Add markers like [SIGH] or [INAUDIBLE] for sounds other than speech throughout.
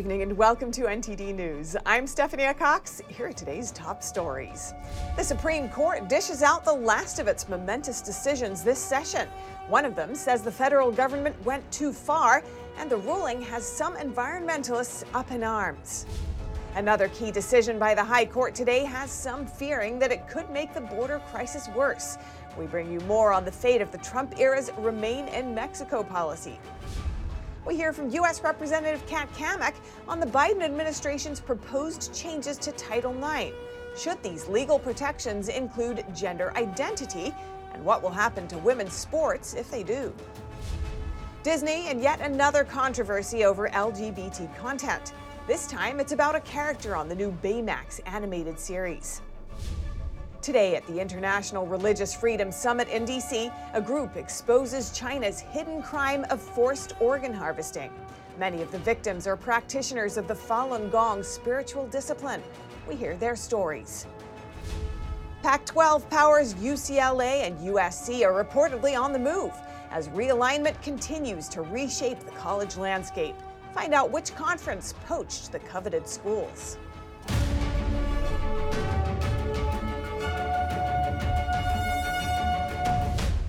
evening and welcome to NTD News. I'm Stephanie Cox. Here are today's top stories. The Supreme Court dishes out the last of its momentous decisions this session. One of them says the federal government went too far, and the ruling has some environmentalists up in arms. Another key decision by the High Court today has some fearing that it could make the border crisis worse. We bring you more on the fate of the Trump era's Remain in Mexico policy. We hear from U.S. Representative Kat Cammack on the Biden administration's proposed changes to Title IX. Should these legal protections include gender identity? And what will happen to women's sports if they do? Disney and yet another controversy over LGBT content. This time it's about a character on the new Baymax animated series. Today at the International Religious Freedom Summit in D.C., a group exposes China's hidden crime of forced organ harvesting. Many of the victims are practitioners of the Falun Gong spiritual discipline. We hear their stories. Pac 12 powers UCLA and USC are reportedly on the move as realignment continues to reshape the college landscape. Find out which conference poached the coveted schools.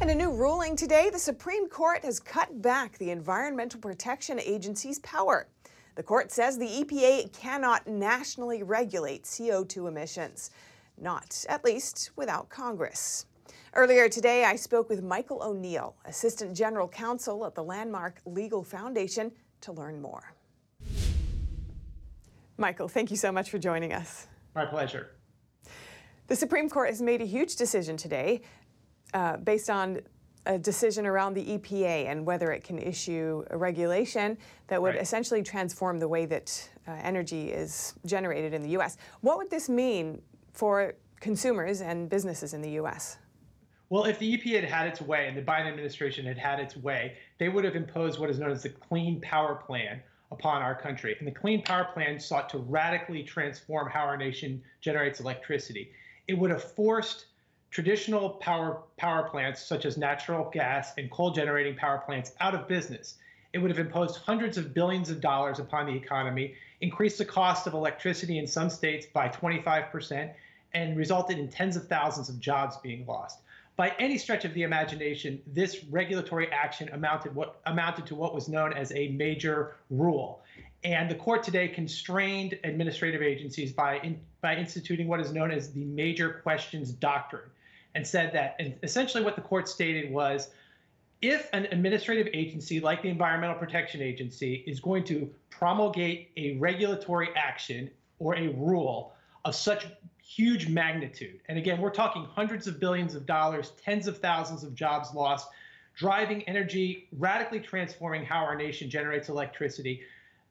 In a new ruling today, the Supreme Court has cut back the Environmental Protection Agency's power. The court says the EPA cannot nationally regulate CO2 emissions, not at least without Congress. Earlier today, I spoke with Michael O'Neill, Assistant General Counsel at the Landmark Legal Foundation, to learn more. Michael, thank you so much for joining us. My pleasure. The Supreme Court has made a huge decision today uh, based on a decision around the EPA and whether it can issue a regulation that would right. essentially transform the way that uh, energy is generated in the U.S. What would this mean for consumers and businesses in the U.S.? Well, if the EPA had had its way and the Biden administration had had its way, they would have imposed what is known as the Clean Power Plan upon our country. And the Clean Power Plan sought to radically transform how our nation generates electricity. It would have forced traditional power power plants such as natural gas and coal generating power plants out of business. It would have imposed hundreds of billions of dollars upon the economy, increased the cost of electricity in some states by 25%, and resulted in tens of thousands of jobs being lost. By any stretch of the imagination, this regulatory action amounted what amounted to what was known as a major rule. And the court today constrained administrative agencies by, in, by instituting what is known as the major questions doctrine and said that and essentially what the court stated was if an administrative agency like the Environmental Protection Agency is going to promulgate a regulatory action or a rule of such huge magnitude, and again, we're talking hundreds of billions of dollars, tens of thousands of jobs lost, driving energy, radically transforming how our nation generates electricity,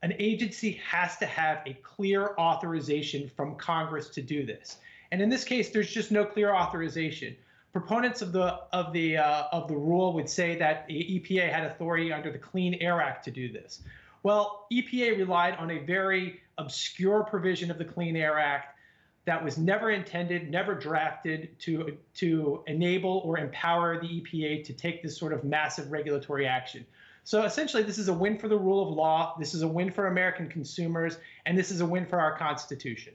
an agency has to have a clear authorization from Congress to do this. And in this case, there's just no clear authorization. Proponents of the of the uh, of the rule would say that the EPA had authority under the Clean Air Act to do this. Well, EPA relied on a very obscure provision of the Clean Air Act that was never intended, never drafted to to enable or empower the EPA to take this sort of massive regulatory action. So essentially, this is a win for the rule of law. This is a win for American consumers, and this is a win for our Constitution.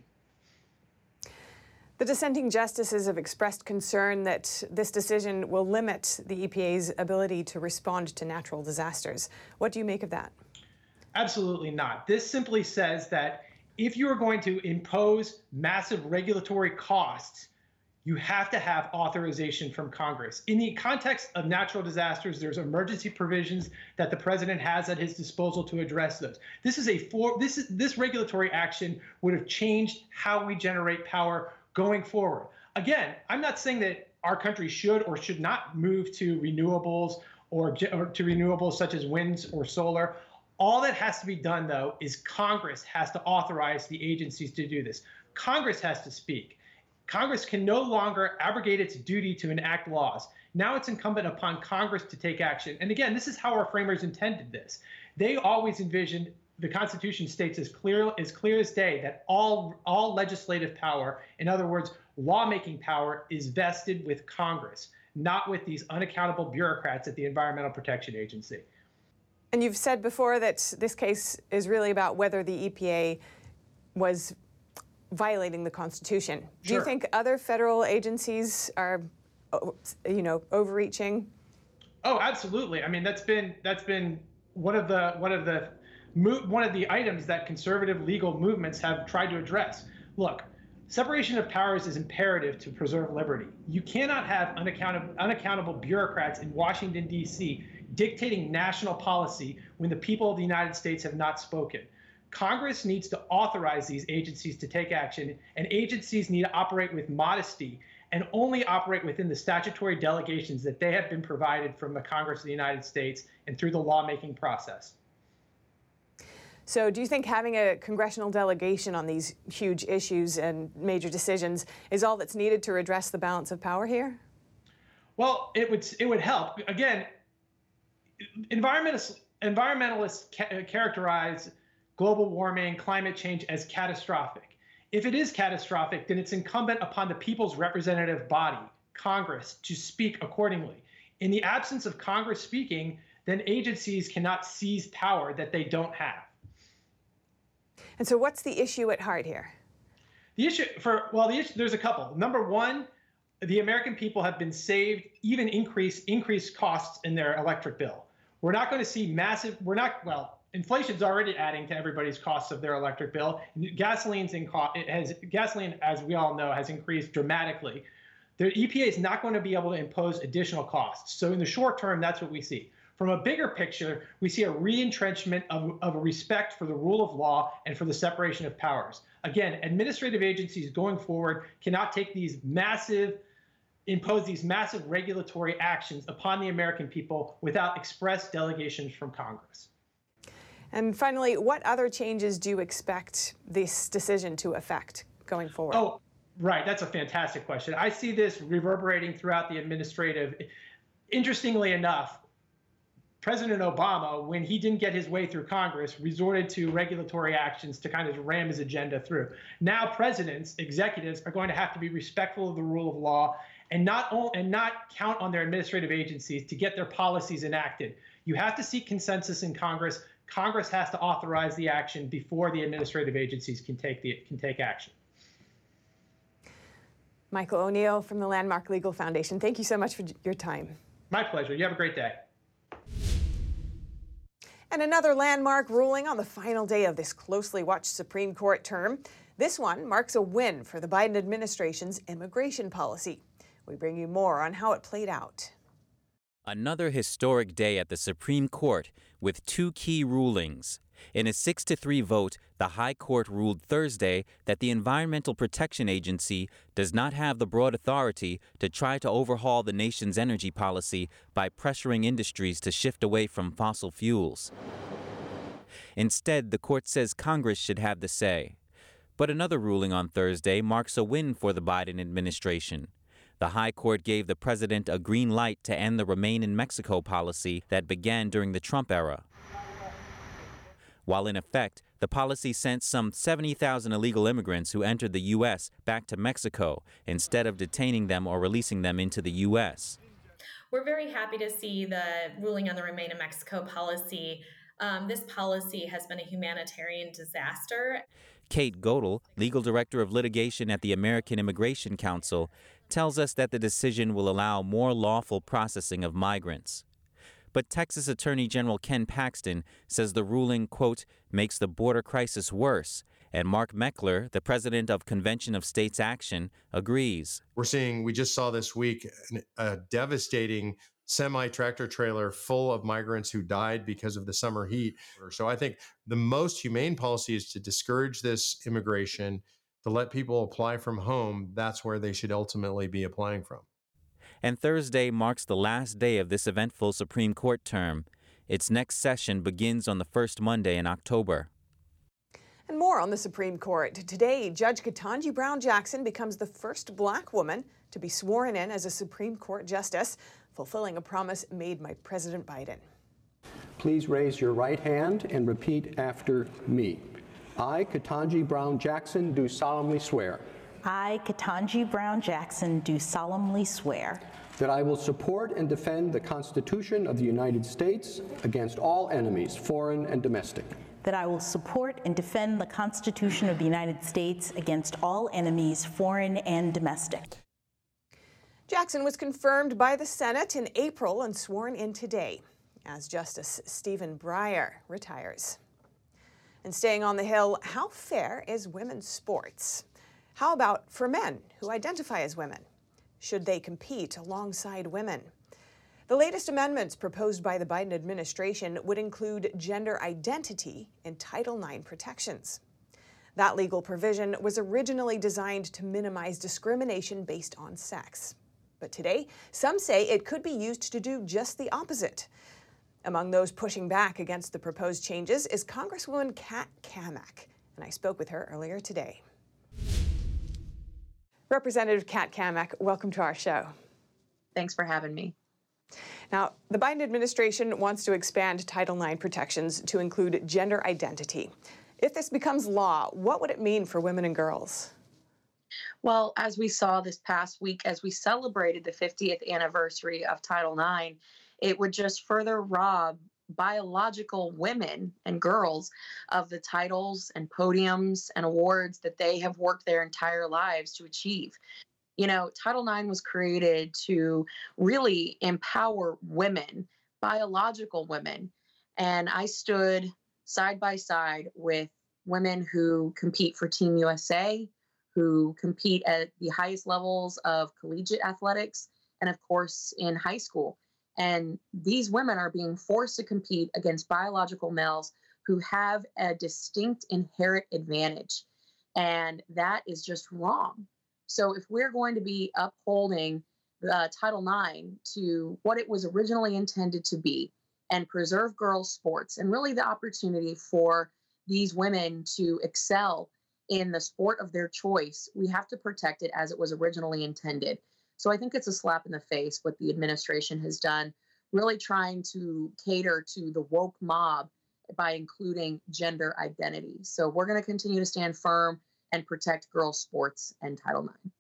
The dissenting justices have expressed concern that this decision will limit the EPA's ability to respond to natural disasters. What do you make of that? Absolutely not. This simply says that if you are going to impose massive regulatory costs, you have to have authorization from Congress. In the context of natural disasters, there's emergency provisions that the president has at his disposal to address those. This is a for this is this regulatory action would have changed how we generate power going forward. Again, I'm not saying that our country should or should not move to renewables or, or to renewables such as winds or solar. All that has to be done, though, is Congress has to authorize the agencies to do this. Congress has to speak. Congress can no longer abrogate its duty to enact laws. Now it's incumbent upon Congress to take action. And again, this is how our framers intended this. They always envisioned the Constitution states as clear as clear as day that all all legislative power, in other words, lawmaking power, is vested with Congress, not with these unaccountable bureaucrats at the Environmental Protection Agency. And you've said before that this case is really about whether the EPA was violating the Constitution. Sure. Do you think other federal agencies are, you know, overreaching? Oh, absolutely. I mean, that's been that's been one of the one of the one of the items that conservative legal movements have tried to address. Look, separation of powers is imperative to preserve liberty. You cannot have unaccountable, unaccountable bureaucrats in Washington, D.C. dictating national policy when the people of the United States have not spoken. Congress needs to authorize these agencies to take action, and agencies need to operate with modesty and only operate within the statutory delegations that they have been provided from the Congress of the United States and through the lawmaking process. So, do you think having a congressional delegation on these huge issues and major decisions is all that's needed to redress the balance of power here? Well, it would it would help. Again, environmentalists environmentalists ca- uh, characterize global warming, climate change as catastrophic. If it is catastrophic, then it's incumbent upon the people's representative body, Congress, to speak accordingly. In the absence of Congress speaking, then agencies cannot seize power that they don't have. And so, what's the issue at heart here? The issue for well, the issue, there's a couple. Number one, the American people have been saved even increase increased costs in their electric bill. We're not going to see massive. We're not well. Inflation's already adding to everybody's costs of their electric bill. Gasoline's in cost. It has gasoline, as we all know, has increased dramatically. The EPA is not going to be able to impose additional costs. So in the short term, that's what we see. From a bigger picture, we see a re-entrenchment of, of a respect for the rule of law and for the separation of powers. Again, administrative agencies going forward cannot take these massive, impose these massive regulatory actions upon the American people without express delegations from Congress. And finally, what other changes do you expect this decision to affect going forward? Oh, right. That's a fantastic question. I see this reverberating throughout the administrative. Interestingly enough, President Obama, when he didn't get his way through Congress, resorted to regulatory actions to kind of ram his agenda through. Now, presidents, executives are going to have to be respectful of the rule of law and not and not count on their administrative agencies to get their policies enacted. You have to seek consensus in Congress. Congress has to authorize the action before the administrative agencies can take the can take action. Michael O'Neill from the Landmark Legal Foundation. Thank you so much for your time. My pleasure. You have a great day. And another landmark ruling on the final day of this closely watched Supreme Court term. This one marks a win for the Biden administration's immigration policy. We bring you more on how it played out. Another historic day at the Supreme Court with two key rulings. In a 6 to 3 vote, the High Court ruled Thursday that the Environmental Protection Agency does not have the broad authority to try to overhaul the nation's energy policy by pressuring industries to shift away from fossil fuels. Instead, the court says Congress should have the say. But another ruling on Thursday marks a win for the Biden administration. The High Court gave the president a green light to end the Remain in Mexico policy that began during the Trump era. While in effect, the policy sent some 70,000 illegal immigrants who entered the U.S. back to Mexico instead of detaining them or releasing them into the U.S. We're very happy to see the ruling on the Remain in Mexico policy. Um, this policy has been a humanitarian disaster. Kate Goettel, legal director of litigation at the American Immigration Council, tells us that the decision will allow more lawful processing of migrants. But Texas Attorney General Ken Paxton says the ruling, quote, makes the border crisis worse. And Mark Meckler, the president of Convention of States Action, agrees. We're seeing, we just saw this week a devastating semi tractor trailer full of migrants who died because of the summer heat. So I think the most humane policy is to discourage this immigration, to let people apply from home. That's where they should ultimately be applying from and Thursday marks the last day of this eventful Supreme Court term. Its next session begins on the first Monday in October. And more on the Supreme Court. Today, Judge Ketanji Brown Jackson becomes the first black woman to be sworn in as a Supreme Court justice, fulfilling a promise made by President Biden. Please raise your right hand and repeat after me. I, Ketanji Brown Jackson, do solemnly swear. I, Ketanji Brown Jackson, do solemnly swear that I will support and defend the Constitution of the United States against all enemies, foreign and domestic. That I will support and defend the Constitution of the United States against all enemies, foreign and domestic. Jackson was confirmed by the Senate in April and sworn in today as Justice Stephen Breyer retires. And staying on the Hill, how fair is women's sports? How about for men who identify as women? Should they compete alongside women? The latest amendments proposed by the Biden administration would include gender identity in Title IX protections. That legal provision was originally designed to minimize discrimination based on sex. But today, some say it could be used to do just the opposite. Among those pushing back against the proposed changes is Congresswoman Kat Cammack, and I spoke with her earlier today. Representative Kat Cammack, welcome to our show. Thanks for having me. Now, the Biden administration wants to expand Title IX protections to include gender identity. If this becomes law, what would it mean for women and girls? Well, as we saw this past week, as we celebrated the 50th anniversary of Title IX, it would just further rob biological women and girls of the titles and podiums and awards that they have worked their entire lives to achieve. You know, Title IX was created to really empower women, biological women. And I stood side by side with women who compete for Team USA, who compete at the highest levels of collegiate athletics, and of course in high school. And these women are being forced to compete against biological males who have a distinct inherent advantage. And that is just wrong. So if we're going to be upholding uh, Title IX to what it was originally intended to be and preserve girls' sports and really the opportunity for these women to excel in the sport of their choice, we have to protect it as it was originally intended. So I think it's a slap in the face what the administration has done, really trying to cater to the woke mob by including gender identity. So we're going to continue to stand firm and protect girls' sports and Title IX.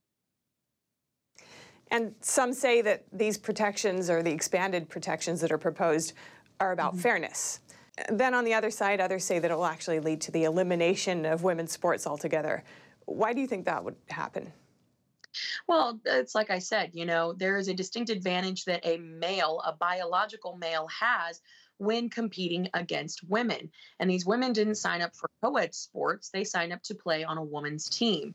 And some say that these protections or the expanded protections that are proposed are about mm-hmm. fairness. Then on the other side, others say that it will actually lead to the elimination of women's sports altogether. Why do you think that would happen? Well, it's like I said, you know, there is a distinct advantage that a male, a biological male, has when competing against women. And these women didn't sign up for co ed sports, they signed up to play on a woman's team.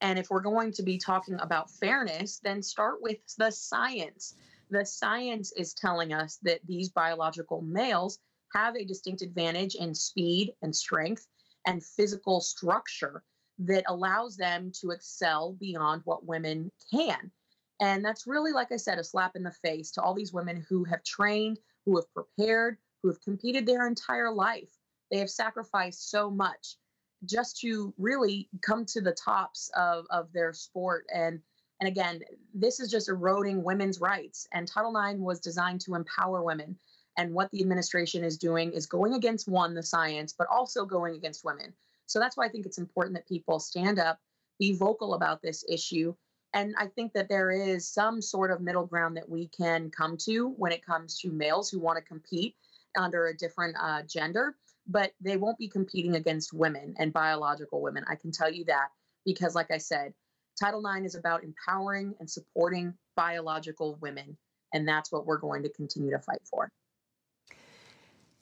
And if we're going to be talking about fairness, then start with the science. The science is telling us that these biological males have a distinct advantage in speed and strength and physical structure that allows them to excel beyond what women can. And that's really, like I said, a slap in the face to all these women who have trained, who have prepared, who have competed their entire life. They have sacrificed so much just to really come to the tops of, of their sport. And and again, this is just eroding women's rights. And Title IX was designed to empower women. And what the administration is doing is going against one, the science, but also going against women. So that's why I think it's important that people stand up, be vocal about this issue. And I think that there is some sort of middle ground that we can come to when it comes to males who want to compete under a different uh, gender, but they won't be competing against women and biological women. I can tell you that because, like I said, Title IX is about empowering and supporting biological women. And that's what we're going to continue to fight for.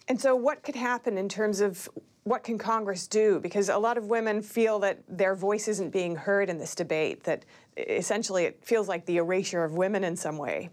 And so, what could happen in terms of what can Congress do? Because a lot of women feel that their voice isn't being heard in this debate, that essentially it feels like the erasure of women in some way.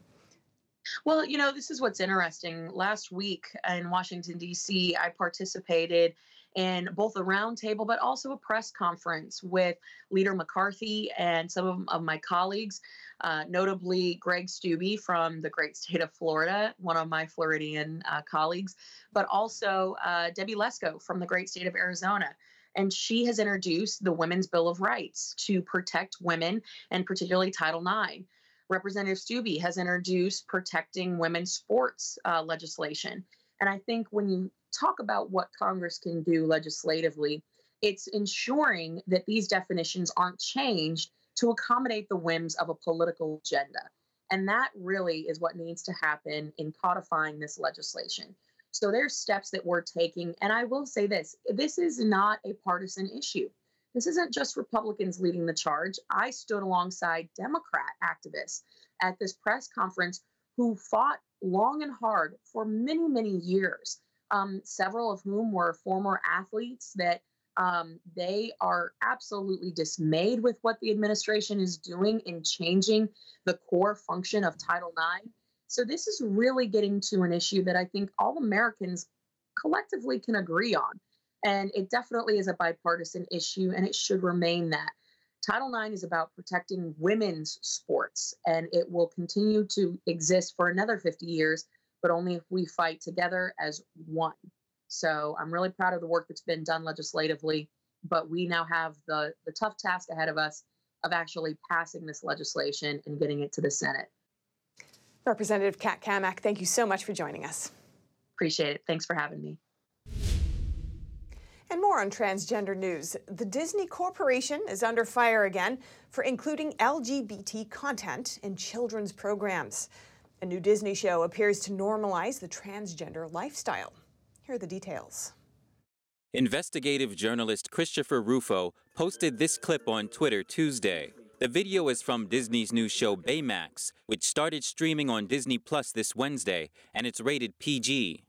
Well, you know, this is what's interesting. Last week in Washington, D.C., I participated in both a roundtable but also a press conference with Leader McCarthy and some of, my colleagues, uh, notably Greg Steube from the great state of Florida, one of my Floridian uh, colleagues, but also uh, Debbie Lesko from the great state of Arizona. And she has introduced the Women's Bill of Rights to protect women and particularly Title IX. Representative Steube has introduced protecting women's sports uh, legislation. And I think when you talk about what Congress can do legislatively, it's ensuring that these definitions aren't changed to accommodate the whims of a political agenda. And that really is what needs to happen in codifying this legislation. So there's steps that we're taking. And I will say this this is not a partisan issue. This isn't just Republicans leading the charge. I stood alongside Democrat activists at this press conference who fought long and hard for many, many years, um, several of whom were former athletes that um, they are absolutely dismayed with what the administration is doing in changing the core function of Title IX. So, this is really getting to an issue that I think all Americans collectively can agree on. And it definitely is a bipartisan issue, and it should remain that. Title IX is about protecting women's sports, and it will continue to exist for another 50 years, but only if we fight together as one. So I'm really proud of the work that's been done legislatively, but we now have the, the tough task ahead of us of actually passing this legislation and getting it to the Senate. Representative Kat Cammack, thank you so much for joining us. Appreciate it. Thanks for having me. And more on transgender news. The Disney Corporation is under fire again for including LGBT content in children's programs. A new Disney show appears to normalize the transgender lifestyle. Here are the details. Investigative journalist Christopher Rufo posted this clip on Twitter Tuesday. The video is from Disney's new show Baymax, which started streaming on Disney Plus this Wednesday, and it's rated PG.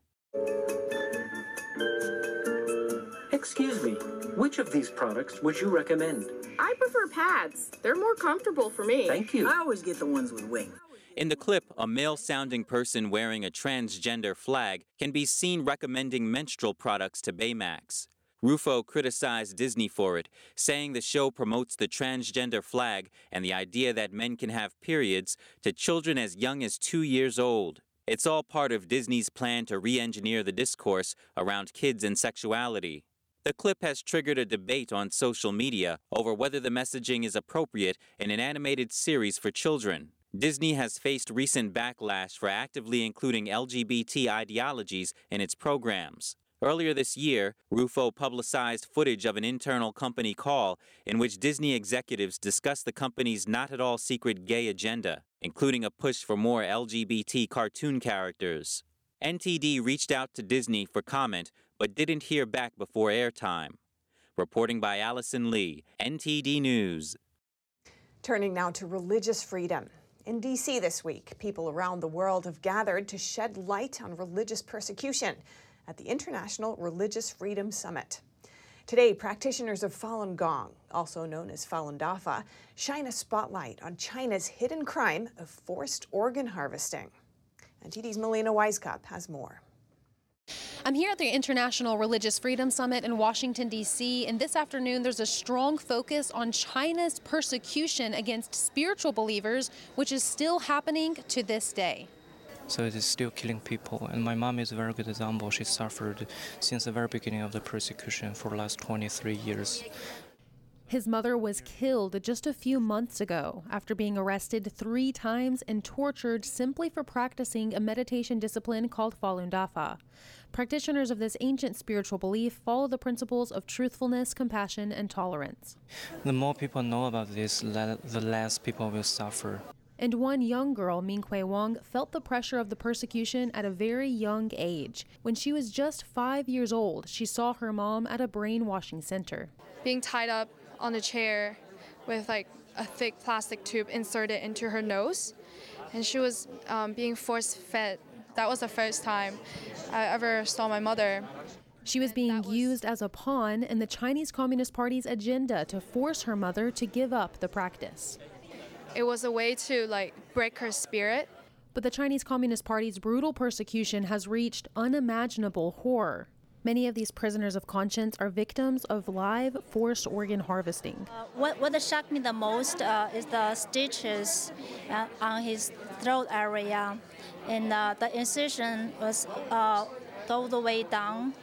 Excuse me, which of these products would you recommend? I prefer pads. They're more comfortable for me. Thank you. I always get the ones with wings. In the clip, a male sounding person wearing a transgender flag can be seen recommending menstrual products to Baymax. Rufo criticized Disney for it, saying the show promotes the transgender flag and the idea that men can have periods to children as young as two years old. It's all part of Disney's plan to re engineer the discourse around kids and sexuality. The clip has triggered a debate on social media over whether the messaging is appropriate in an animated series for children. Disney has faced recent backlash for actively including LGBT ideologies in its programs. Earlier this year, Rufo publicized footage of an internal company call in which Disney executives discussed the company's not at all secret gay agenda, including a push for more LGBT cartoon characters. NTD reached out to Disney for comment but didn't hear back before airtime. Reporting by Allison Lee, NTD News. Turning now to religious freedom. In D.C. this week, people around the world have gathered to shed light on religious persecution at the International Religious Freedom Summit. Today, practitioners of Falun Gong, also known as Falun Dafa, shine a spotlight on China's hidden crime of forced organ harvesting. NTD's Melina Wisecup has more. I'm here at the International Religious Freedom Summit in Washington, D.C., and this afternoon there's a strong focus on China's persecution against spiritual believers, which is still happening to this day. So it is still killing people, and my mom is a very good example. She suffered since the very beginning of the persecution for the last 23 years. His mother was killed just a few months ago after being arrested three times and tortured simply for practicing a meditation discipline called Falun Dafa. Practitioners of this ancient spiritual belief follow the principles of truthfulness, compassion, and tolerance. The more people know about this, the less people will suffer. And one young girl, Minghui Wang, felt the pressure of the persecution at a very young age. When she was just five years old, she saw her mom at a brainwashing center. Being tied up on a chair with like a thick plastic tube inserted into her nose, and she was um, being force fed. That was the first time I ever saw my mother. She was being was used as a pawn in the Chinese Communist Party's agenda to force her mother to give up the practice. It was a way to like break her spirit. But the Chinese Communist Party's brutal persecution has reached unimaginable horror. Many of these prisoners of conscience are victims of live forced organ harvesting. Uh, what, what shocked me the most uh, is the stitches uh, on his throat area, and uh, the incision was uh, all the way down,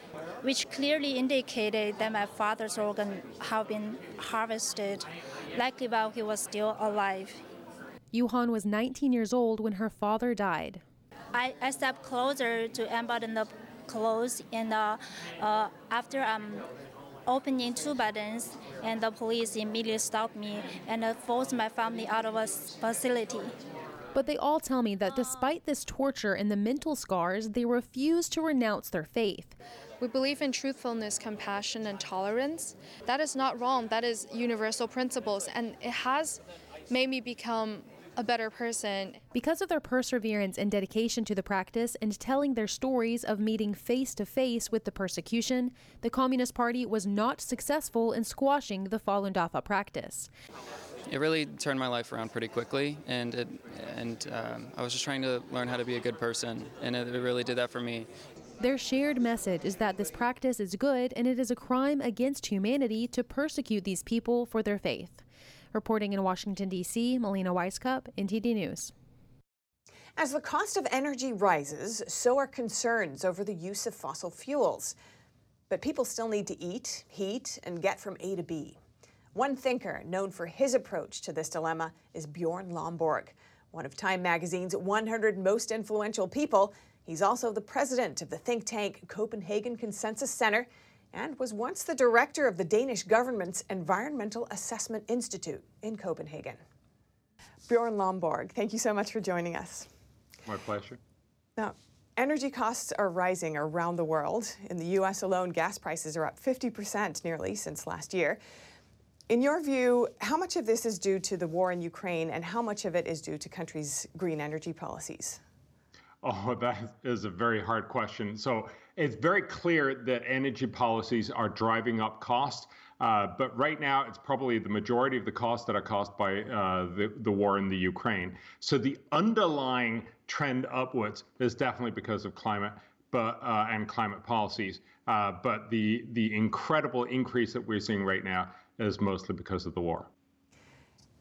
which clearly indicated that my father's organ had been harvested, likely while he was still alive. Yuhan was 19 years old when her father died. I, I stepped closer to unbutton the closed, and uh, uh, after I'm opening two buttons, and the police immediately stopped me and uh, forced my family out of a facility. But they all tell me that despite this torture and the mental scars, they refuse to renounce their faith. We believe in truthfulness, compassion, and tolerance. That is not wrong. That is universal principles, and it has made me become a better person. Because of their perseverance and dedication to the practice and telling their stories of meeting face to face with the persecution, the Communist Party was not successful in squashing the Falun Dafa practice. It really turned my life around pretty quickly, and it, and um, I was just trying to learn how to be a good person, and it, it really did that for me. Their shared message is that this practice is good and it is a crime against humanity to persecute these people for their faith. Reporting in Washington, D.C., Melina Wisecup, NTD News. As the cost of energy rises, so are concerns over the use of fossil fuels. But people still need to eat, heat, and get from A to B. One thinker known for his approach to this dilemma is Bjorn Lomborg, one of Time magazine's 100 most influential people. He's also the president of the think tank Copenhagen Consensus Center and was once the director of the Danish government's Environmental Assessment Institute in Copenhagen. Bjorn Lomborg, thank you so much for joining us. My pleasure. Now, energy costs are rising around the world. In the U.S. alone, gas prices are up 50% nearly since last year. In your view, how much of this is due to the war in Ukraine and how much of it is due to countries' green energy policies? Oh, [LAUGHS] that is a very hard question. So it's very clear that energy policies are driving up costs. Uh, but right now, it's probably the majority of the costs that are caused by uh, the, the war in the Ukraine. So the underlying trend upwards is definitely because of climate but, uh, and climate policies. Uh, but the, the incredible increase that we're seeing right now is mostly because of the war.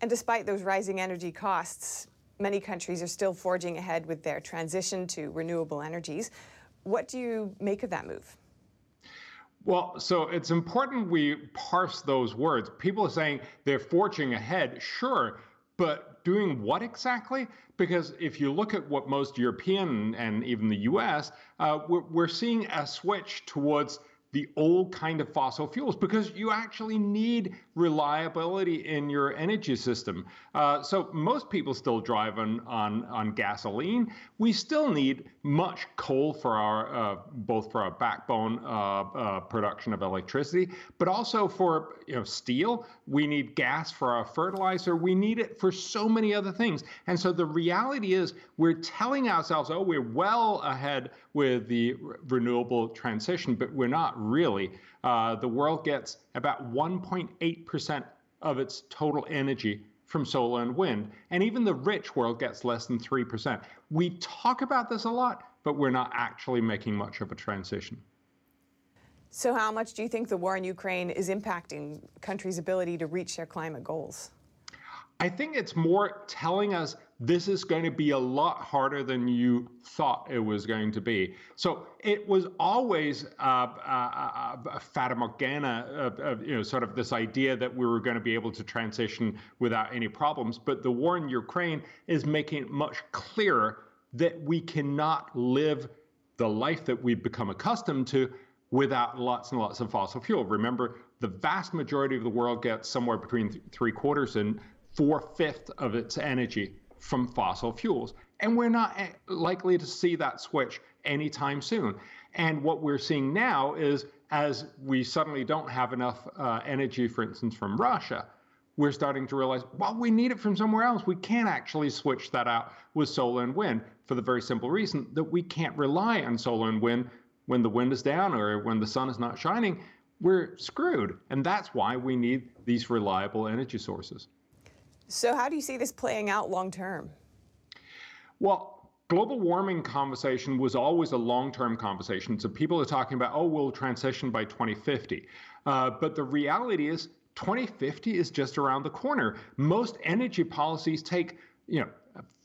And despite those rising energy costs, many countries are still forging ahead with their transition to renewable energies. What do you make of that move? Well, so it's important we parse those words. People are saying they're forging ahead, sure, but doing what exactly? Because if you look at what most European and even the US, uh, we're, we're seeing a switch towards the old kind of fossil fuels because you actually need reliability in your energy system. Uh, so most people still drive on, on, on gasoline. We still need much coal for our uh, both for our backbone uh, uh production of electricity, but also for you know steel. We need gas for our fertilizer. We need it for so many other things. And so the reality is we're telling ourselves, oh, we're well ahead with the renewable transition, but we're not really. Uh, the world gets about 1.8% of its total energy from solar and wind. And even the rich world gets less than 3%. We talk about this a lot, but we're not actually making much of a transition. So, how much do you think the war in Ukraine is impacting countries' ability to reach their climate goals? I think it's more telling us this is going to be a lot harder than you thought it was going to be. So it was always uh, uh, uh, Fata Morgana, you know, sort of this idea that we were going to be able to transition without any problems. But the war in Ukraine is making it much clearer that we cannot live the life that we've become accustomed to without lots and lots of fossil fuel. Remember, the vast majority of the world gets somewhere between th- three quarters and four fifths of its energy from fossil fuels. And we're not eh, likely to see that switch anytime soon. And what we're seeing now is as we suddenly don't have enough uh, energy, for instance, from Russia, we're starting to realize, well, we need it from somewhere else. We can't actually switch that out with solar and wind for the very simple reason that we can't rely on solar and wind when the wind is down or when the sun is not shining. We're screwed. And that's why we need these reliable energy sources. So, how do you see this playing out long term? Well, global warming conversation was always a long term conversation. So, people are talking about, oh, we'll transition by 2050. Uh, but the reality is, 2050 is just around the corner. Most energy policies take, you know,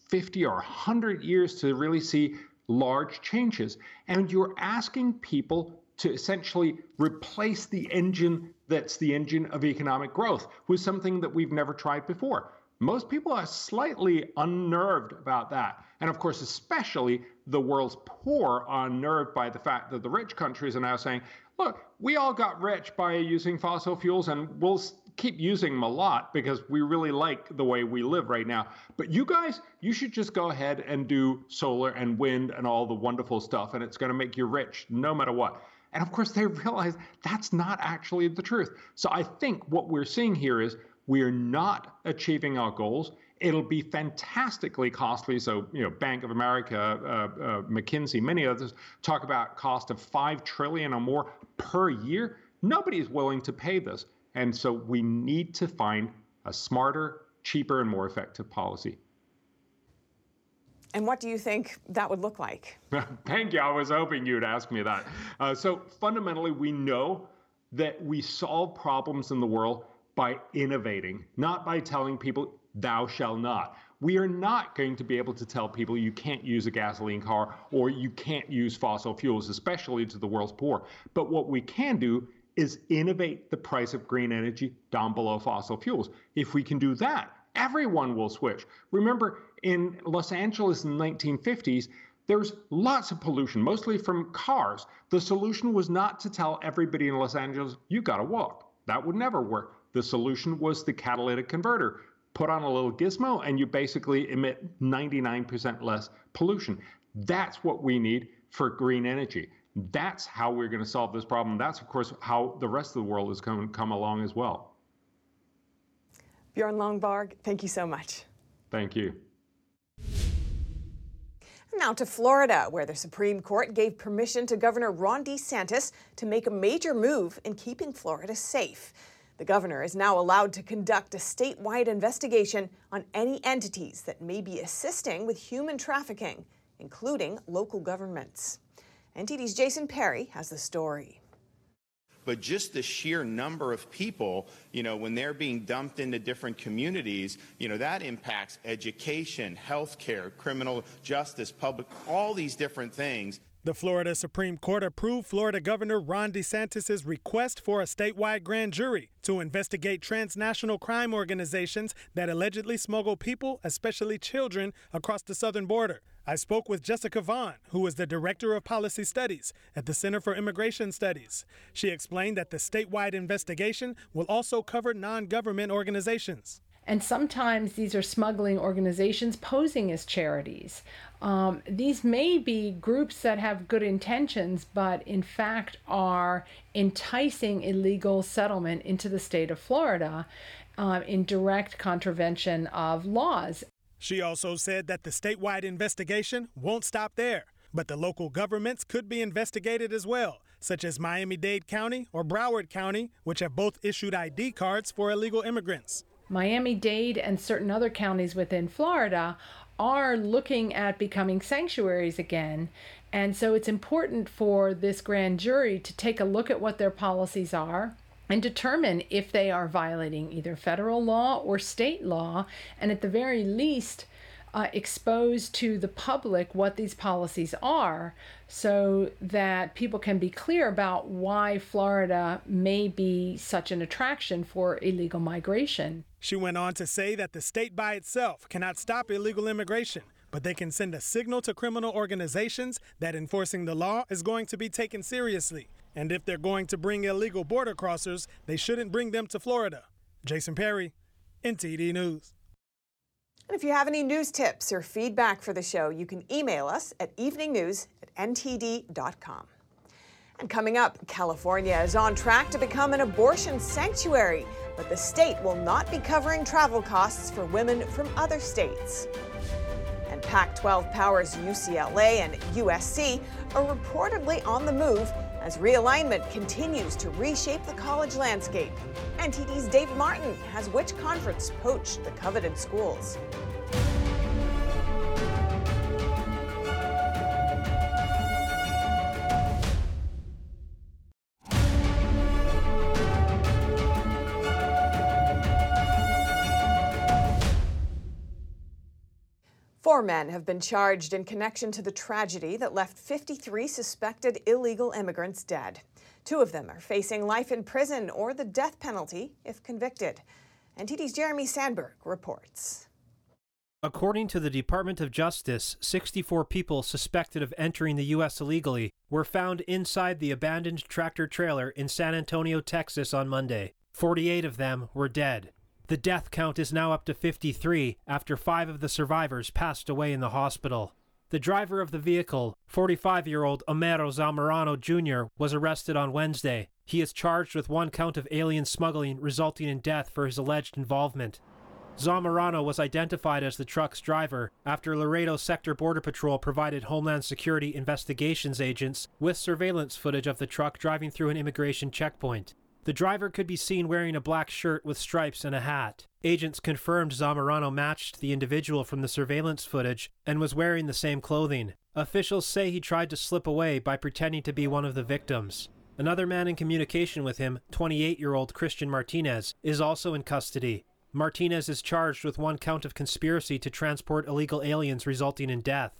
50 or 100 years to really see large changes. And you're asking people to essentially replace the engine that's the engine of economic growth with something that we've never tried before. Most people are slightly unnerved about that. And of course, especially the world's poor are unnerved by the fact that the rich countries are now saying, look, we all got rich by using fossil fuels and we'll keep using them a lot because we really like the way we live right now. But you guys, you should just go ahead and do solar and wind and all the wonderful stuff, and it's going to make you rich no matter what. And of course, they realize that's not actually the truth. So I think what we're seeing here is we are not achieving our goals. It'll be fantastically costly. So, you know, Bank of America, uh, uh, McKinsey, many others talk about cost of five trillion or more per year. Nobody is willing to pay this, and so we need to find a smarter, cheaper, and more effective policy. And what do you think that would look like? [LAUGHS] Thank you. I was hoping you'd ask me that. Uh, so fundamentally, we know that we solve problems in the world by innovating, not by telling people, thou shall not. We are not going to be able to tell people you can't use a gasoline car or you can't use fossil fuels, especially to the world's poor. But what we can do is innovate the price of green energy down below fossil fuels. If we can do that, everyone will switch. Remember, in Los Angeles in the 1950s, there was lots of pollution, mostly from cars. The solution was not to tell everybody in Los Angeles, you got to walk. That would never work. The solution was the catalytic converter. Put on a little gizmo, and you basically emit 99% less pollution. That's what we need for green energy. That's how we're going to solve this problem. That's, of course, how the rest of the world is going to come along as well. Bjorn Lomborg, thank you so much. Thank you. Now to Florida, where the Supreme Court gave permission to Governor Ron DeSantis to make a major move in keeping Florida safe. The governor is now allowed to conduct a statewide investigation on any entities that may be assisting with human trafficking, including local governments. NTD's Jason Perry has the story but just the sheer number of people, you know, when they're being dumped into different communities, you know, that impacts education, healthcare, criminal justice, public, all these different things. The Florida Supreme Court approved Florida Governor Ron DeSantis' request for a statewide grand jury to investigate transnational crime organizations that allegedly smuggle people, especially children, across the southern border. I spoke with Jessica Vaughn, who is the Director of Policy Studies at the Center for Immigration Studies. She explained that the statewide investigation will also cover non government organizations. And sometimes these are smuggling organizations posing as charities. Um, these may be groups that have good intentions, but in fact are enticing illegal settlement into the state of Florida uh, in direct contravention of laws. She also said that the statewide investigation won't stop there, but the local governments could be investigated as well, such as Miami Dade County or Broward County, which have both issued ID cards for illegal immigrants. Miami Dade and certain other counties within Florida are looking at becoming sanctuaries again. And so it's important for this grand jury to take a look at what their policies are and determine if they are violating either federal law or state law, and at the very least, uh, expose to the public what these policies are so that people can be clear about why Florida may be such an attraction for illegal migration. She went on to say that the state by itself cannot stop illegal immigration, but they can send a signal to criminal organizations that enforcing the law is going to be taken seriously. And if they're going to bring illegal border crossers, they shouldn't bring them to Florida. Jason Perry, NTD News. And if you have any news tips or feedback for the show, you can email us at eveningnews at ntd.com. And coming up, California is on track to become an abortion sanctuary, but the state will not be covering travel costs for women from other states. And Pac 12 powers UCLA and USC are reportedly on the move as realignment continues to reshape the college landscape. NTD's Dave Martin has which conference poached the coveted schools. Four men have been charged in connection to the tragedy that left 53 suspected illegal immigrants dead. Two of them are facing life in prison or the death penalty if convicted. NTD's Jeremy Sandberg reports. According to the Department of Justice, 64 people suspected of entering the U.S. illegally were found inside the abandoned tractor trailer in San Antonio, Texas on Monday. 48 of them were dead. The death count is now up to 53 after five of the survivors passed away in the hospital. The driver of the vehicle, 45 year old Homero Zamorano Jr., was arrested on Wednesday. He is charged with one count of alien smuggling resulting in death for his alleged involvement. Zamorano was identified as the truck's driver after Laredo Sector Border Patrol provided Homeland Security investigations agents with surveillance footage of the truck driving through an immigration checkpoint. The driver could be seen wearing a black shirt with stripes and a hat. Agents confirmed Zamorano matched the individual from the surveillance footage and was wearing the same clothing. Officials say he tried to slip away by pretending to be one of the victims. Another man in communication with him, 28 year old Christian Martinez, is also in custody. Martinez is charged with one count of conspiracy to transport illegal aliens resulting in death.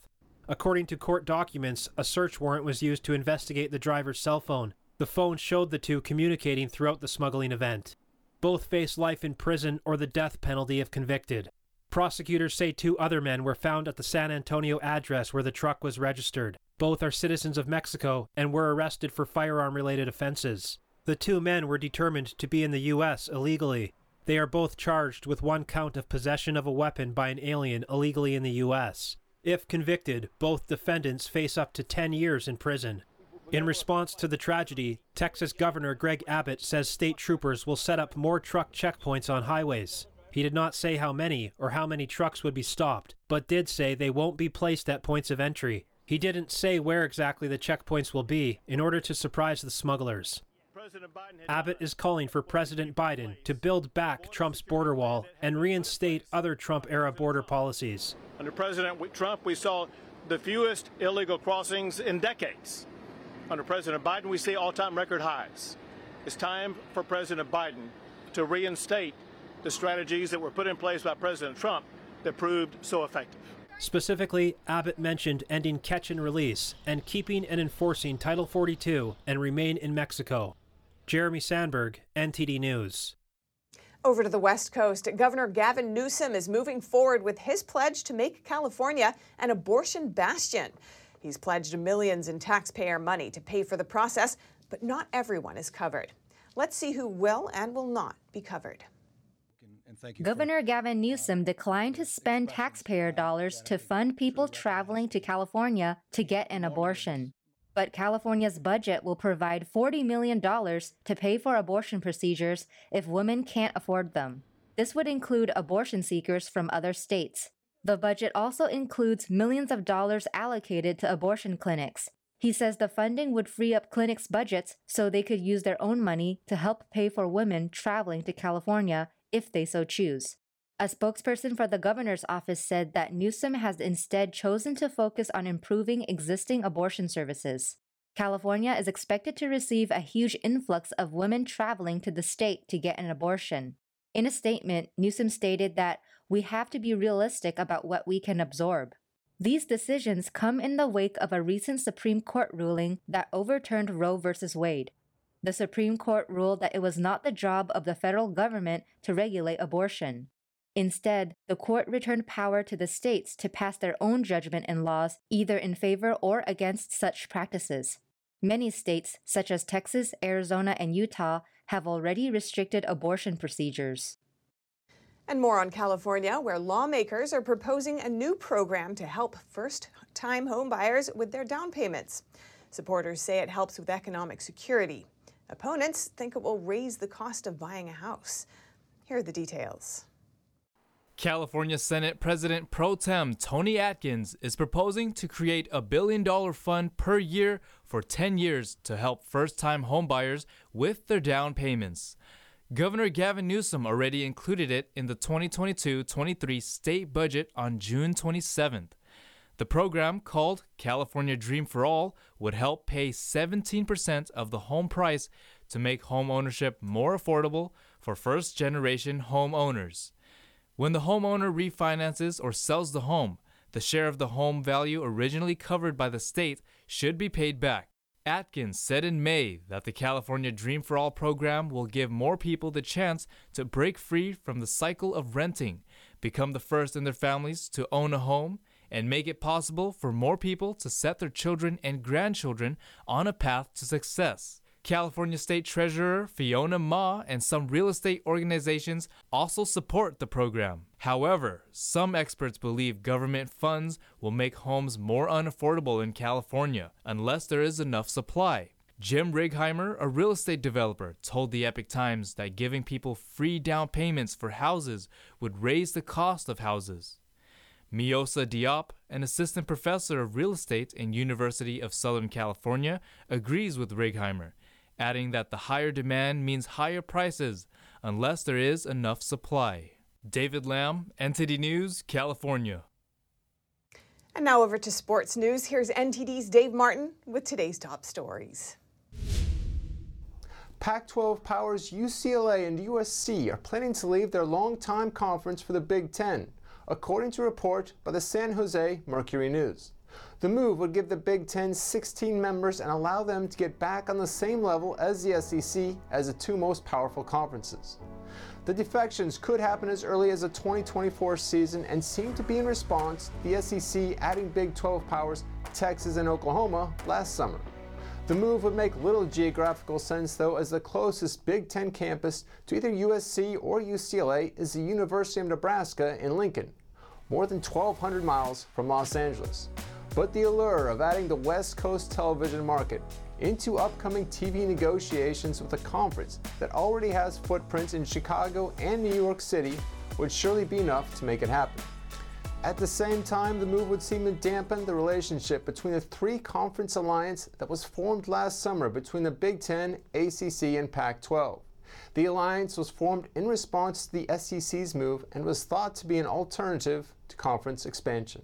According to court documents, a search warrant was used to investigate the driver's cell phone. The phone showed the two communicating throughout the smuggling event. Both face life in prison or the death penalty if convicted. Prosecutors say two other men were found at the San Antonio address where the truck was registered. Both are citizens of Mexico and were arrested for firearm related offenses. The two men were determined to be in the U.S. illegally. They are both charged with one count of possession of a weapon by an alien illegally in the U.S. If convicted, both defendants face up to 10 years in prison. In response to the tragedy, Texas Governor Greg Abbott says state troopers will set up more truck checkpoints on highways. He did not say how many or how many trucks would be stopped, but did say they won't be placed at points of entry. He didn't say where exactly the checkpoints will be in order to surprise the smugglers. Abbott is calling for President Biden to build back Trump's border wall and reinstate other Trump era border policies. Under President Trump, we saw the fewest illegal crossings in decades. Under President Biden, we see all time record highs. It's time for President Biden to reinstate the strategies that were put in place by President Trump that proved so effective. Specifically, Abbott mentioned ending catch and release and keeping and enforcing Title 42 and remain in Mexico. Jeremy Sandberg, NTD News. Over to the West Coast, Governor Gavin Newsom is moving forward with his pledge to make California an abortion bastion. He's pledged millions in taxpayer money to pay for the process, but not everyone is covered. Let's see who will and will not be covered. Governor Gavin Newsom declined to spend taxpayer dollars to fund people traveling to California to get an abortion but California's budget will provide $40 million to pay for abortion procedures if women can't afford them. This would include abortion seekers from other states. The budget also includes millions of dollars allocated to abortion clinics. He says the funding would free up clinics' budgets so they could use their own money to help pay for women traveling to California if they so choose. A spokesperson for the governor's office said that Newsom has instead chosen to focus on improving existing abortion services. California is expected to receive a huge influx of women traveling to the state to get an abortion. In a statement, Newsom stated that we have to be realistic about what we can absorb. These decisions come in the wake of a recent Supreme Court ruling that overturned Roe v. Wade. The Supreme Court ruled that it was not the job of the federal government to regulate abortion. Instead, the court returned power to the states to pass their own judgment and laws either in favor or against such practices. Many states, such as Texas, Arizona, and Utah, have already restricted abortion procedures. And more on California, where lawmakers are proposing a new program to help first time homebuyers with their down payments. Supporters say it helps with economic security. Opponents think it will raise the cost of buying a house. Here are the details. California Senate President Pro Tem Toni Atkins is proposing to create a billion dollar fund per year for 10 years to help first time homebuyers with their down payments. Governor Gavin Newsom already included it in the 2022 23 state budget on June 27th. The program, called California Dream for All, would help pay 17% of the home price to make home ownership more affordable for first generation homeowners. When the homeowner refinances or sells the home, the share of the home value originally covered by the state should be paid back. Atkins said in May that the California Dream for All program will give more people the chance to break free from the cycle of renting, become the first in their families to own a home, and make it possible for more people to set their children and grandchildren on a path to success. California State Treasurer Fiona Ma and some real estate organizations also support the program. However, some experts believe government funds will make homes more unaffordable in California unless there is enough supply. Jim Righeimer, a real estate developer, told the Epoch Times that giving people free down payments for houses would raise the cost of houses. Moussa Diop, an assistant professor of real estate in University of Southern California, agrees with Righeimer, adding that the higher demand means higher prices unless there is enough supply. David Lamb, NTD News, California. And now over to sports news. Here's NTD's Dave Martin with today's top stories. Pac 12 powers UCLA and USC are planning to leave their longtime conference for the Big Ten according to a report by the San Jose Mercury News. The move would give the Big Ten 16 members and allow them to get back on the same level as the SEC as the two most powerful conferences. The defections could happen as early as the 2024 season and seem to be in response to the SEC adding Big 12 powers Texas and Oklahoma last summer. The move would make little geographical sense, though, as the closest Big Ten campus to either USC or UCLA is the University of Nebraska in Lincoln, more than 1,200 miles from Los Angeles. But the allure of adding the West Coast television market into upcoming TV negotiations with a conference that already has footprints in Chicago and New York City would surely be enough to make it happen. At the same time, the move would seem to dampen the relationship between the three conference alliance that was formed last summer between the Big Ten, ACC, and Pac 12. The alliance was formed in response to the SEC's move and was thought to be an alternative to conference expansion.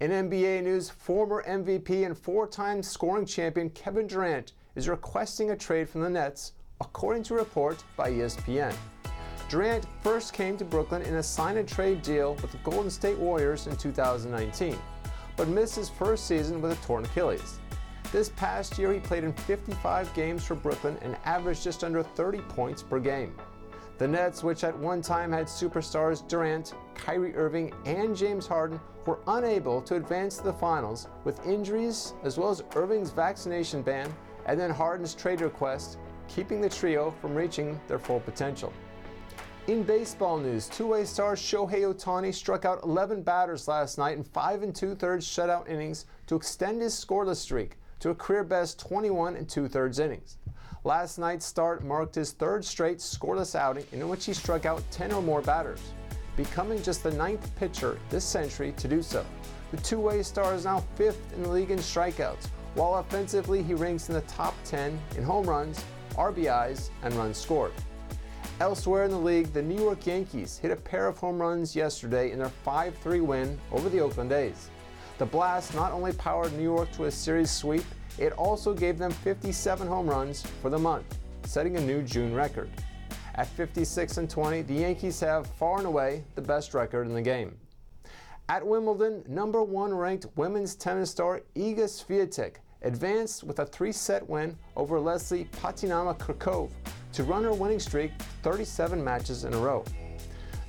In NBA news, former MVP and four time scoring champion Kevin Durant is requesting a trade from the Nets, according to a report by ESPN. Durant first came to Brooklyn in a sign and trade deal with the Golden State Warriors in 2019, but missed his first season with a torn Achilles. This past year, he played in 55 games for Brooklyn and averaged just under 30 points per game. The Nets, which at one time had superstars Durant, Kyrie Irving, and James Harden, were unable to advance to the finals with injuries as well as Irving's vaccination ban and then Harden's trade request, keeping the trio from reaching their full potential. In baseball news, two-way star Shohei Ohtani struck out 11 batters last night in five and two-thirds shutout innings to extend his scoreless streak to a career-best 21 and two-thirds innings. Last night's start marked his third straight scoreless outing in which he struck out 10 or more batters, becoming just the ninth pitcher this century to do so. The two-way star is now fifth in the league in strikeouts, while offensively he ranks in the top 10 in home runs, RBIs, and runs scored. Elsewhere in the league, the New York Yankees hit a pair of home runs yesterday in their 5 3 win over the Oakland A's. The Blast not only powered New York to a series sweep, it also gave them 57 home runs for the month, setting a new June record. At 56 and 20, the Yankees have far and away the best record in the game. At Wimbledon, number one ranked women's tennis star Iga Swiatek advanced with a three set win over Lesley Pattinama Kerkhove to run her winning streak 37 matches in a row.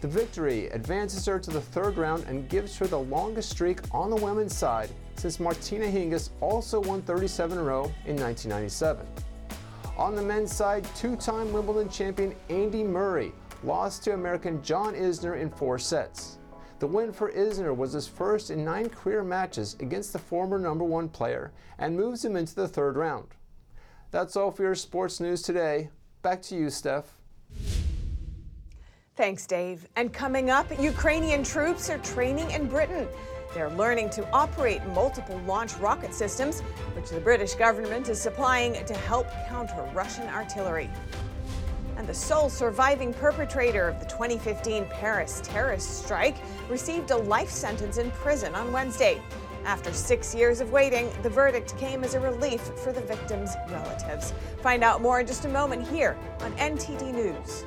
The victory advances her to the third round and gives her the longest streak on the women's side since Martina Hingis also won 37 in a row in 1997. On the men's side, two time Wimbledon champion Andy Murray lost to American John Isner in four sets. The win for Isner was his first in nine career matches against the former number one player and moves him into the third round. That's all for your sports news today. Back to you, Steph. Thanks, Dave. And coming up, Ukrainian troops are training in Britain. They're learning to operate multiple launch rocket systems, which the British government is supplying to help counter Russian artillery. And the sole surviving perpetrator of the 2015 Paris terrorist strike received a life sentence in prison on Wednesday. After six years of waiting, the verdict came as a relief for the victims' relatives. Find out more in just a moment here on NTD News.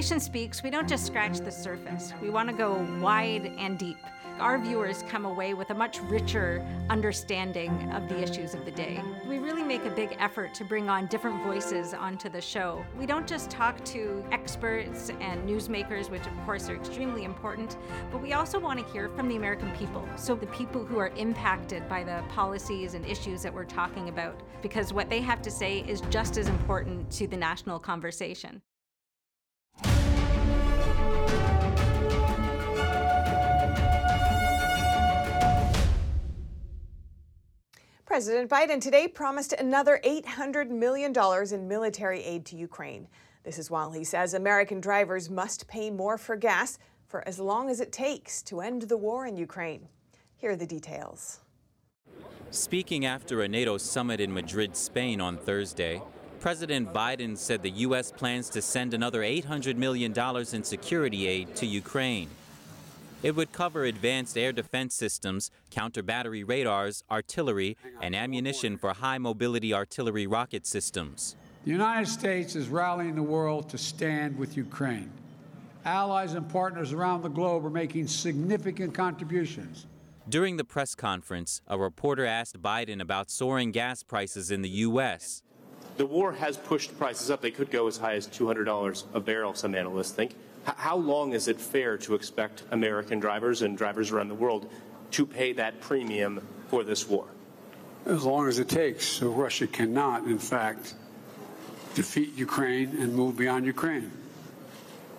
Nation Speaks, we don't just scratch the surface. We want to go wide and deep. Our viewers come away with a much richer understanding of the issues of the day. We really make a big effort to bring on different voices onto the show. We don't just talk to experts and newsmakers, which of course are extremely important, but we also want to hear from the American people. So, the people who are impacted by the policies and issues that we're talking about, because what they have to say is just as important to the national conversation. President Biden today promised another $800 million in military aid to Ukraine. This is while he says American drivers must pay more for gas for as long as it takes to end the war in Ukraine. Here are the details. Speaking after a NATO summit in Madrid, Spain on Thursday, President Biden said the U.S. plans to send another $800 million in security aid to Ukraine. It would cover advanced air defense systems, counter battery radars, artillery, and ammunition for high mobility artillery rocket systems. The United States is rallying the world to stand with Ukraine. Allies and partners around the globe are making significant contributions. During the press conference, a reporter asked Biden about soaring gas prices in the U.S. The war has pushed prices up. They could go as high as $200 a barrel, some analysts think. How long is it fair to expect American drivers and drivers around the world to pay that premium for this war? As long as it takes, so Russia cannot, in fact, defeat Ukraine and move beyond Ukraine.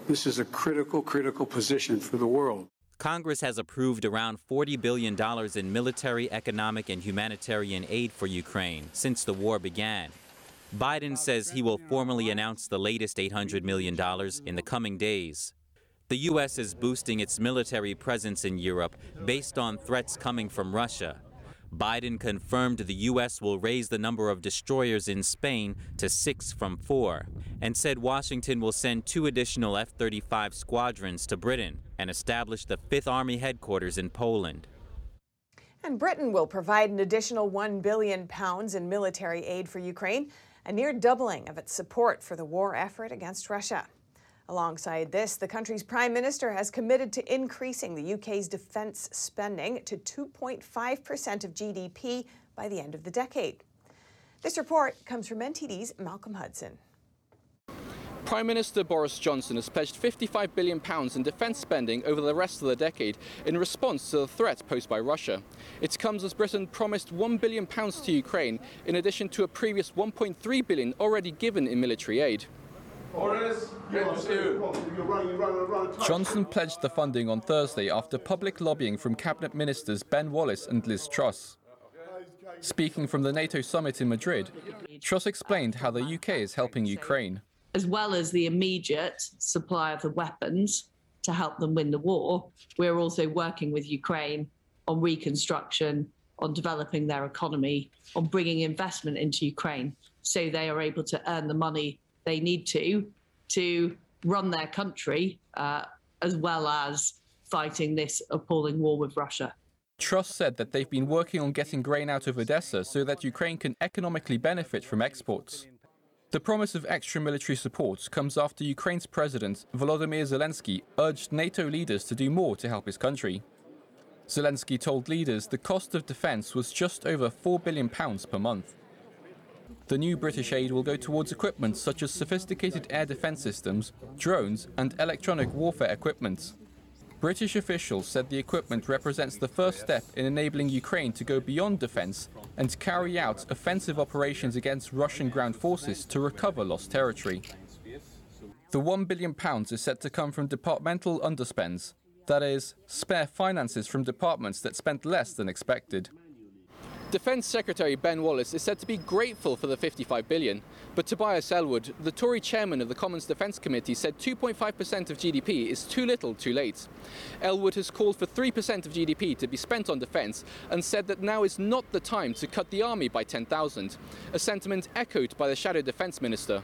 This is a critical, critical position for the world. Congress has approved around $40 billion in military, economic, and humanitarian aid for Ukraine since the war began. Biden says he will formally announce the latest $800 million in the coming days. The U.S. is boosting its military presence in Europe based on threats coming from Russia. Biden confirmed the U.S. will raise the number of destroyers in Spain to six from four, and said Washington will send two additional F 35 squadrons to Britain and establish the Fifth Army headquarters in Poland. And Britain will provide an additional 1 billion pounds in military aid for Ukraine a near doubling of its support for the war effort against Russia. Alongside this, the country's prime minister has committed to increasing the UK's defence spending to 2.5% of GDP by the end of the decade. This report comes from NTD's Malcolm Hudson. Prime Minister Boris Johnson has pledged £55 billion in defence spending over the rest of the decade in response to the threat posed by Russia. It comes as Britain promised £1 billion to Ukraine, in addition to a previous £1.3 billion already given in military aid. Johnson pledged the funding on Thursday after public lobbying from cabinet ministers Ben Wallace and Liz Truss. Speaking from the NATO summit in Madrid, Truss explained how the UK is helping Ukraine as well as the immediate supply of the weapons to help them win the war, we're also working with Ukraine on reconstruction, on developing their economy, on bringing investment into Ukraine so they are able to earn the money they need to to run their country uh, as well as fighting this appalling war with Russia. Truss said that they've been working on getting grain out of Odessa so that Ukraine can economically benefit from exports. The promise of extra military support comes after Ukraine's president, Volodymyr Zelensky, urged NATO leaders to do more to help his country. Zelensky told leaders the cost of defence was just over £4 billion per month. The new British aid will go towards equipment such as sophisticated air defence systems, drones, and electronic warfare equipment. British officials said the equipment represents the first step in enabling Ukraine to go beyond defense and to carry out offensive operations against Russian ground forces to recover lost territory. The £1 billion is set to come from departmental underspends, that is, spare finances from departments that spent less than expected. Defence Secretary Ben Wallace is said to be grateful for the 55 billion, but Tobias Ellwood, the Tory chairman of the Commons Defence Committee, said 2.5% of GDP is too little, too late. Ellwood has called for 3% of GDP to be spent on defence and said that now is not the time to cut the army by 10,000, a sentiment echoed by the Shadow Defence Minister.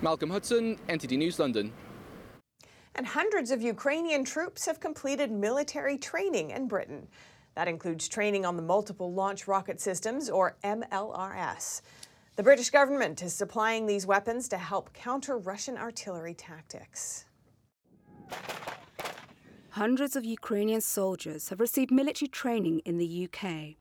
Malcolm Hudson, NTD News, London. And hundreds of Ukrainian troops have completed military training in Britain. That includes training on the Multiple Launch Rocket Systems, or MLRS. The British government is supplying these weapons to help counter Russian artillery tactics. Hundreds of Ukrainian soldiers have received military training in the UK.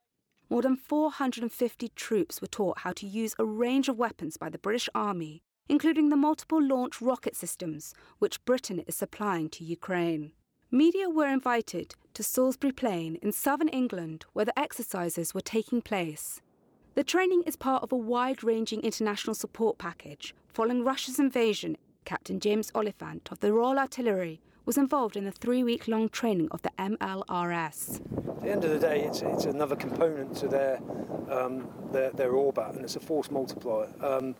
More than 450 troops were taught how to use a range of weapons by the British Army, including the multiple launch rocket systems which Britain is supplying to Ukraine. Media were invited to Salisbury Plain in southern England where the exercises were taking place. The training is part of a wide ranging international support package following Russia's invasion. Captain James Oliphant of the Royal Artillery was involved in the three week long training of the MLRS. At the end of the day, it's, it's another component to their, um, their, their orbit and it's a force multiplier. Um,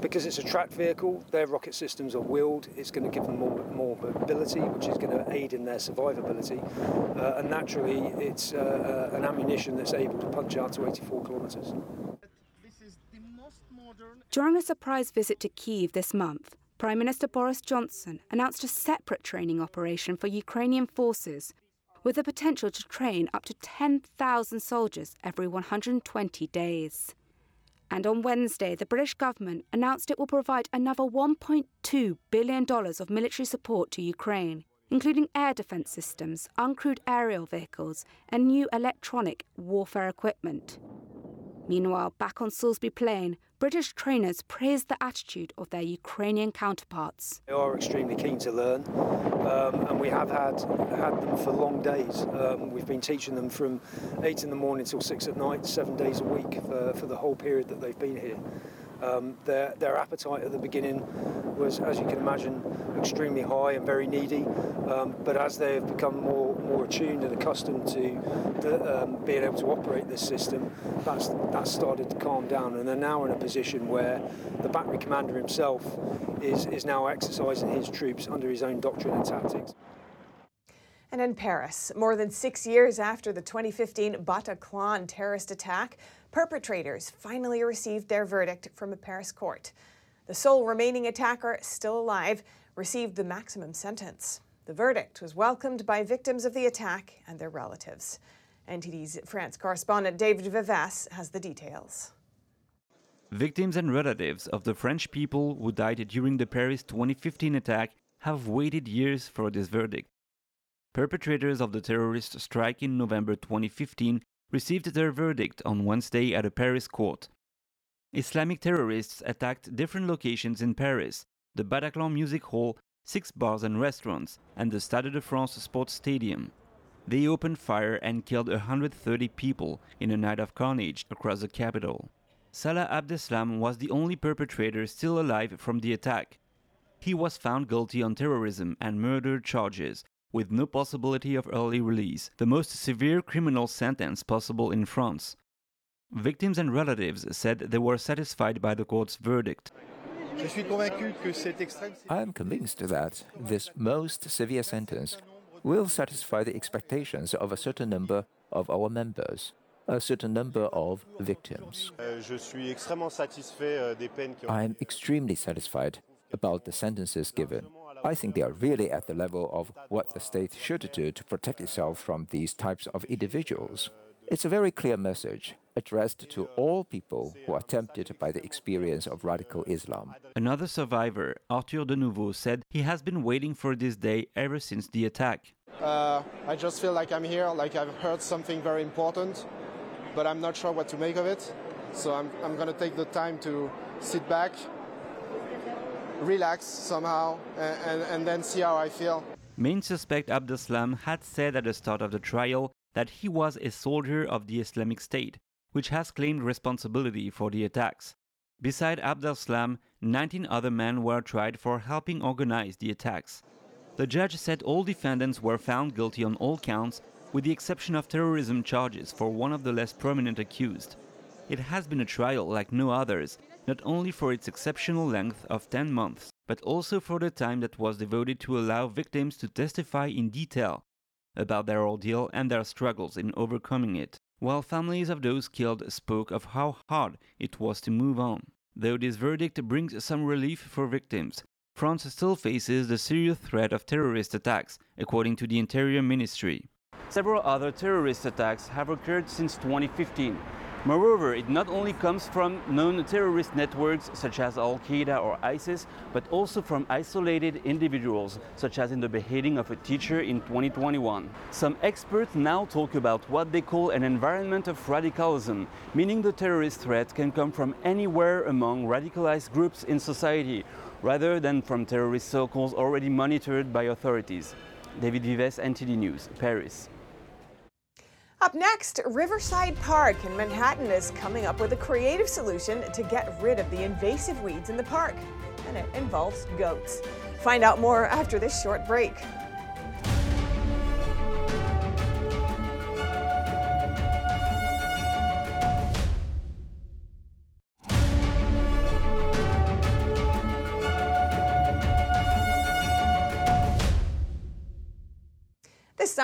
because it's a tracked vehicle, their rocket systems are wheeled. It's going to give them more, more mobility, which is going to aid in their survivability. Uh, and naturally, it's uh, uh, an ammunition that's able to punch out to 84 kilometres. During a surprise visit to Kiev this month, Prime Minister Boris Johnson announced a separate training operation for Ukrainian forces with the potential to train up to 10,000 soldiers every 120 days. And on Wednesday, the British government announced it will provide another $1.2 billion of military support to Ukraine, including air defense systems, uncrewed aerial vehicles, and new electronic warfare equipment. Meanwhile, back on Salisbury Plain, British trainers praised the attitude of their Ukrainian counterparts. They are extremely keen to learn, um, and we have had had them for long days. Um, we've been teaching them from eight in the morning till six at night, seven days a week for, for the whole period that they've been here. Um, their, their appetite at the beginning was, as you can imagine, extremely high and very needy. Um, but as they've become more, more attuned and accustomed to the, um, being able to operate this system, that's, that's started to calm down. And they're now in a position where the battery commander himself is, is now exercising his troops under his own doctrine and tactics. And in Paris, more than six years after the 2015 Bataclan terrorist attack, perpetrators finally received their verdict from a Paris court. The sole remaining attacker, still alive, received the maximum sentence. The verdict was welcomed by victims of the attack and their relatives. NTD's France correspondent David Vives has the details. Victims and relatives of the French people who died during the Paris 2015 attack have waited years for this verdict. Perpetrators of the terrorist strike in November 2015 received their verdict on Wednesday at a Paris court. Islamic terrorists attacked different locations in Paris the Bataclan Music Hall, six bars and restaurants, and the Stade de France Sports Stadium. They opened fire and killed 130 people in a night of carnage across the capital. Salah Abdeslam was the only perpetrator still alive from the attack. He was found guilty on terrorism and murder charges with no possibility of early release, the most severe criminal sentence possible in France. Victims and relatives said they were satisfied by the court's verdict. I am convinced that this most severe sentence will satisfy the expectations of a certain number of our members, a certain number of victims. I am extremely satisfied about the sentences given. I think they are really at the level of what the state should do to protect itself from these types of individuals. It's a very clear message addressed to all people who are tempted by the experience of radical Islam. Another survivor, Arthur Dénouveaux, said he has been waiting for this day ever since the attack. Uh, I just feel like I'm here, like I've heard something very important, but I'm not sure what to make of it. So I'm, I'm going to take the time to sit back, relax somehow, and, and, and then see how I feel. Main suspect Abdeslam had said at the start of the trial that he was a soldier of the Islamic State, which has claimed responsibility for the attacks. Beside Abdeslam, 19 other men were tried for helping organize the attacks. The judge said all defendants were found guilty on all counts, with the exception of terrorism charges for one of the less prominent accused. It has been a trial like no others, not only for its exceptional length of 10 months, but also for the time that was devoted to allow victims to testify in detail about their ordeal and their struggles in overcoming it, while families of those killed spoke of how hard it was to move on. Though this verdict brings some relief for victims, France still faces the serious threat of terrorist attacks, according to the Interior Ministry. Several other terrorist attacks have occurred since 2015, Moreover, it not only comes from known terrorist networks such as Al Qaeda or ISIS, but also from isolated individuals, such as in the beheading of a teacher in 2021. Some experts now talk about what they call an environment of radicalism, meaning the terrorist threat can come from anywhere among radicalized groups in society, rather than from terrorist circles already monitored by authorities. David Vives, NTD News, Paris. Up next, Riverside Park in Manhattan is coming up with a creative solution to get rid of the invasive weeds in the park, and it involves goats. Find out more after this short break.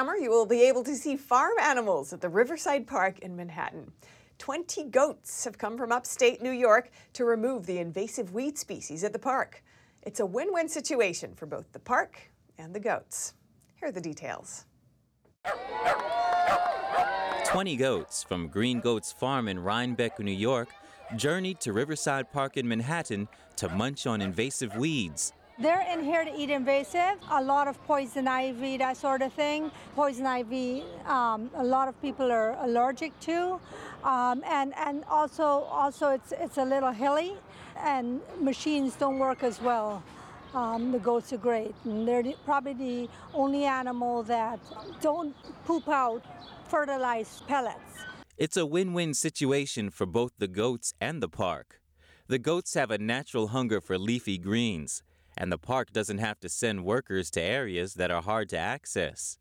Summer, you will be able to see farm animals at the Riverside Park in Manhattan. 20 goats have come from upstate New York to remove the invasive weed species at the park. It's a win win situation for both the park and the goats. Here are the details. 20 goats from Green Goats Farm in Rhinebeck, New York, journeyed to Riverside Park in Manhattan to munch on invasive weeds. They're in here to eat invasive, a lot of poison ivy, that sort of thing. Poison ivy, um, a lot of people are allergic to, um, and and also also it's it's a little hilly, and machines don't work as well. Um, the goats are great, and they're the, probably the only animal that don't poop out fertilized pellets. It's a win win situation for both the goats and the park. The goats have a natural hunger for leafy greens and the park doesn't have to send workers to areas that are hard to access.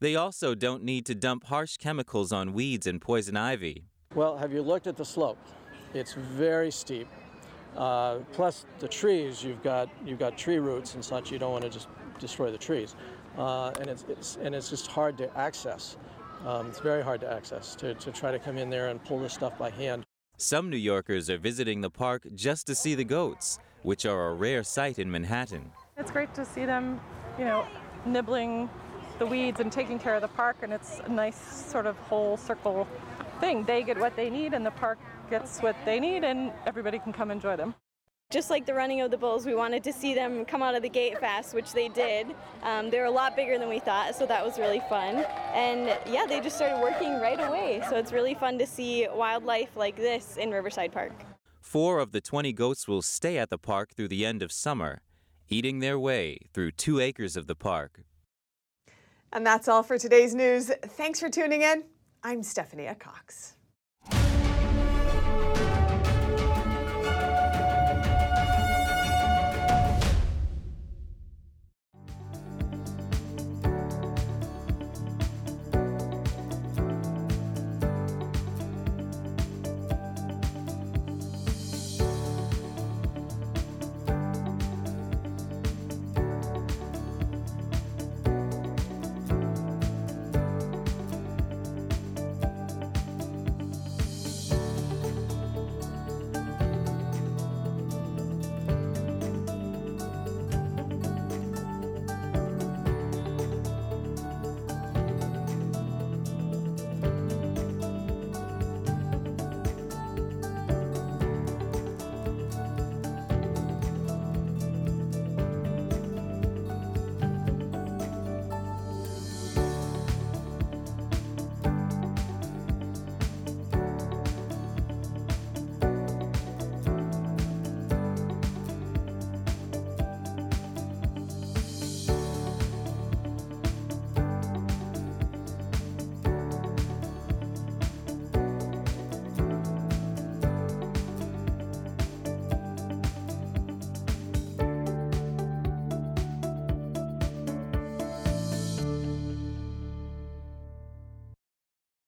They also don't need to dump harsh chemicals on weeds and poison ivy. Well, have you looked at the slope? It's very steep. Uh, plus the trees, you've got you've got tree roots and such. You don't want to just destroy the trees, uh, and it's, it's, and it's just hard to access. Um, it's very hard to access to, to try to come in there and pull this stuff by hand. Some New Yorkers are visiting the park just to see the goats which are a rare sight in Manhattan. It's great to see them, you know, nibbling the weeds and taking care of the park, and it's a nice sort of whole circle thing. They get what they need, and the park gets what they need, and everybody can come enjoy them. Just like the running of the bulls, we wanted to see them come out of the gate fast, which they did. Um, they were a lot bigger than we thought, so that was really fun. And yeah, they just started working right away, so it's really fun to see wildlife like this in Riverside Park. Four of the 20 goats will stay at the park through the end of summer, eating their way through two acres of the park. And that's all for today's news. Thanks for tuning in. I'm Stephanie Cox.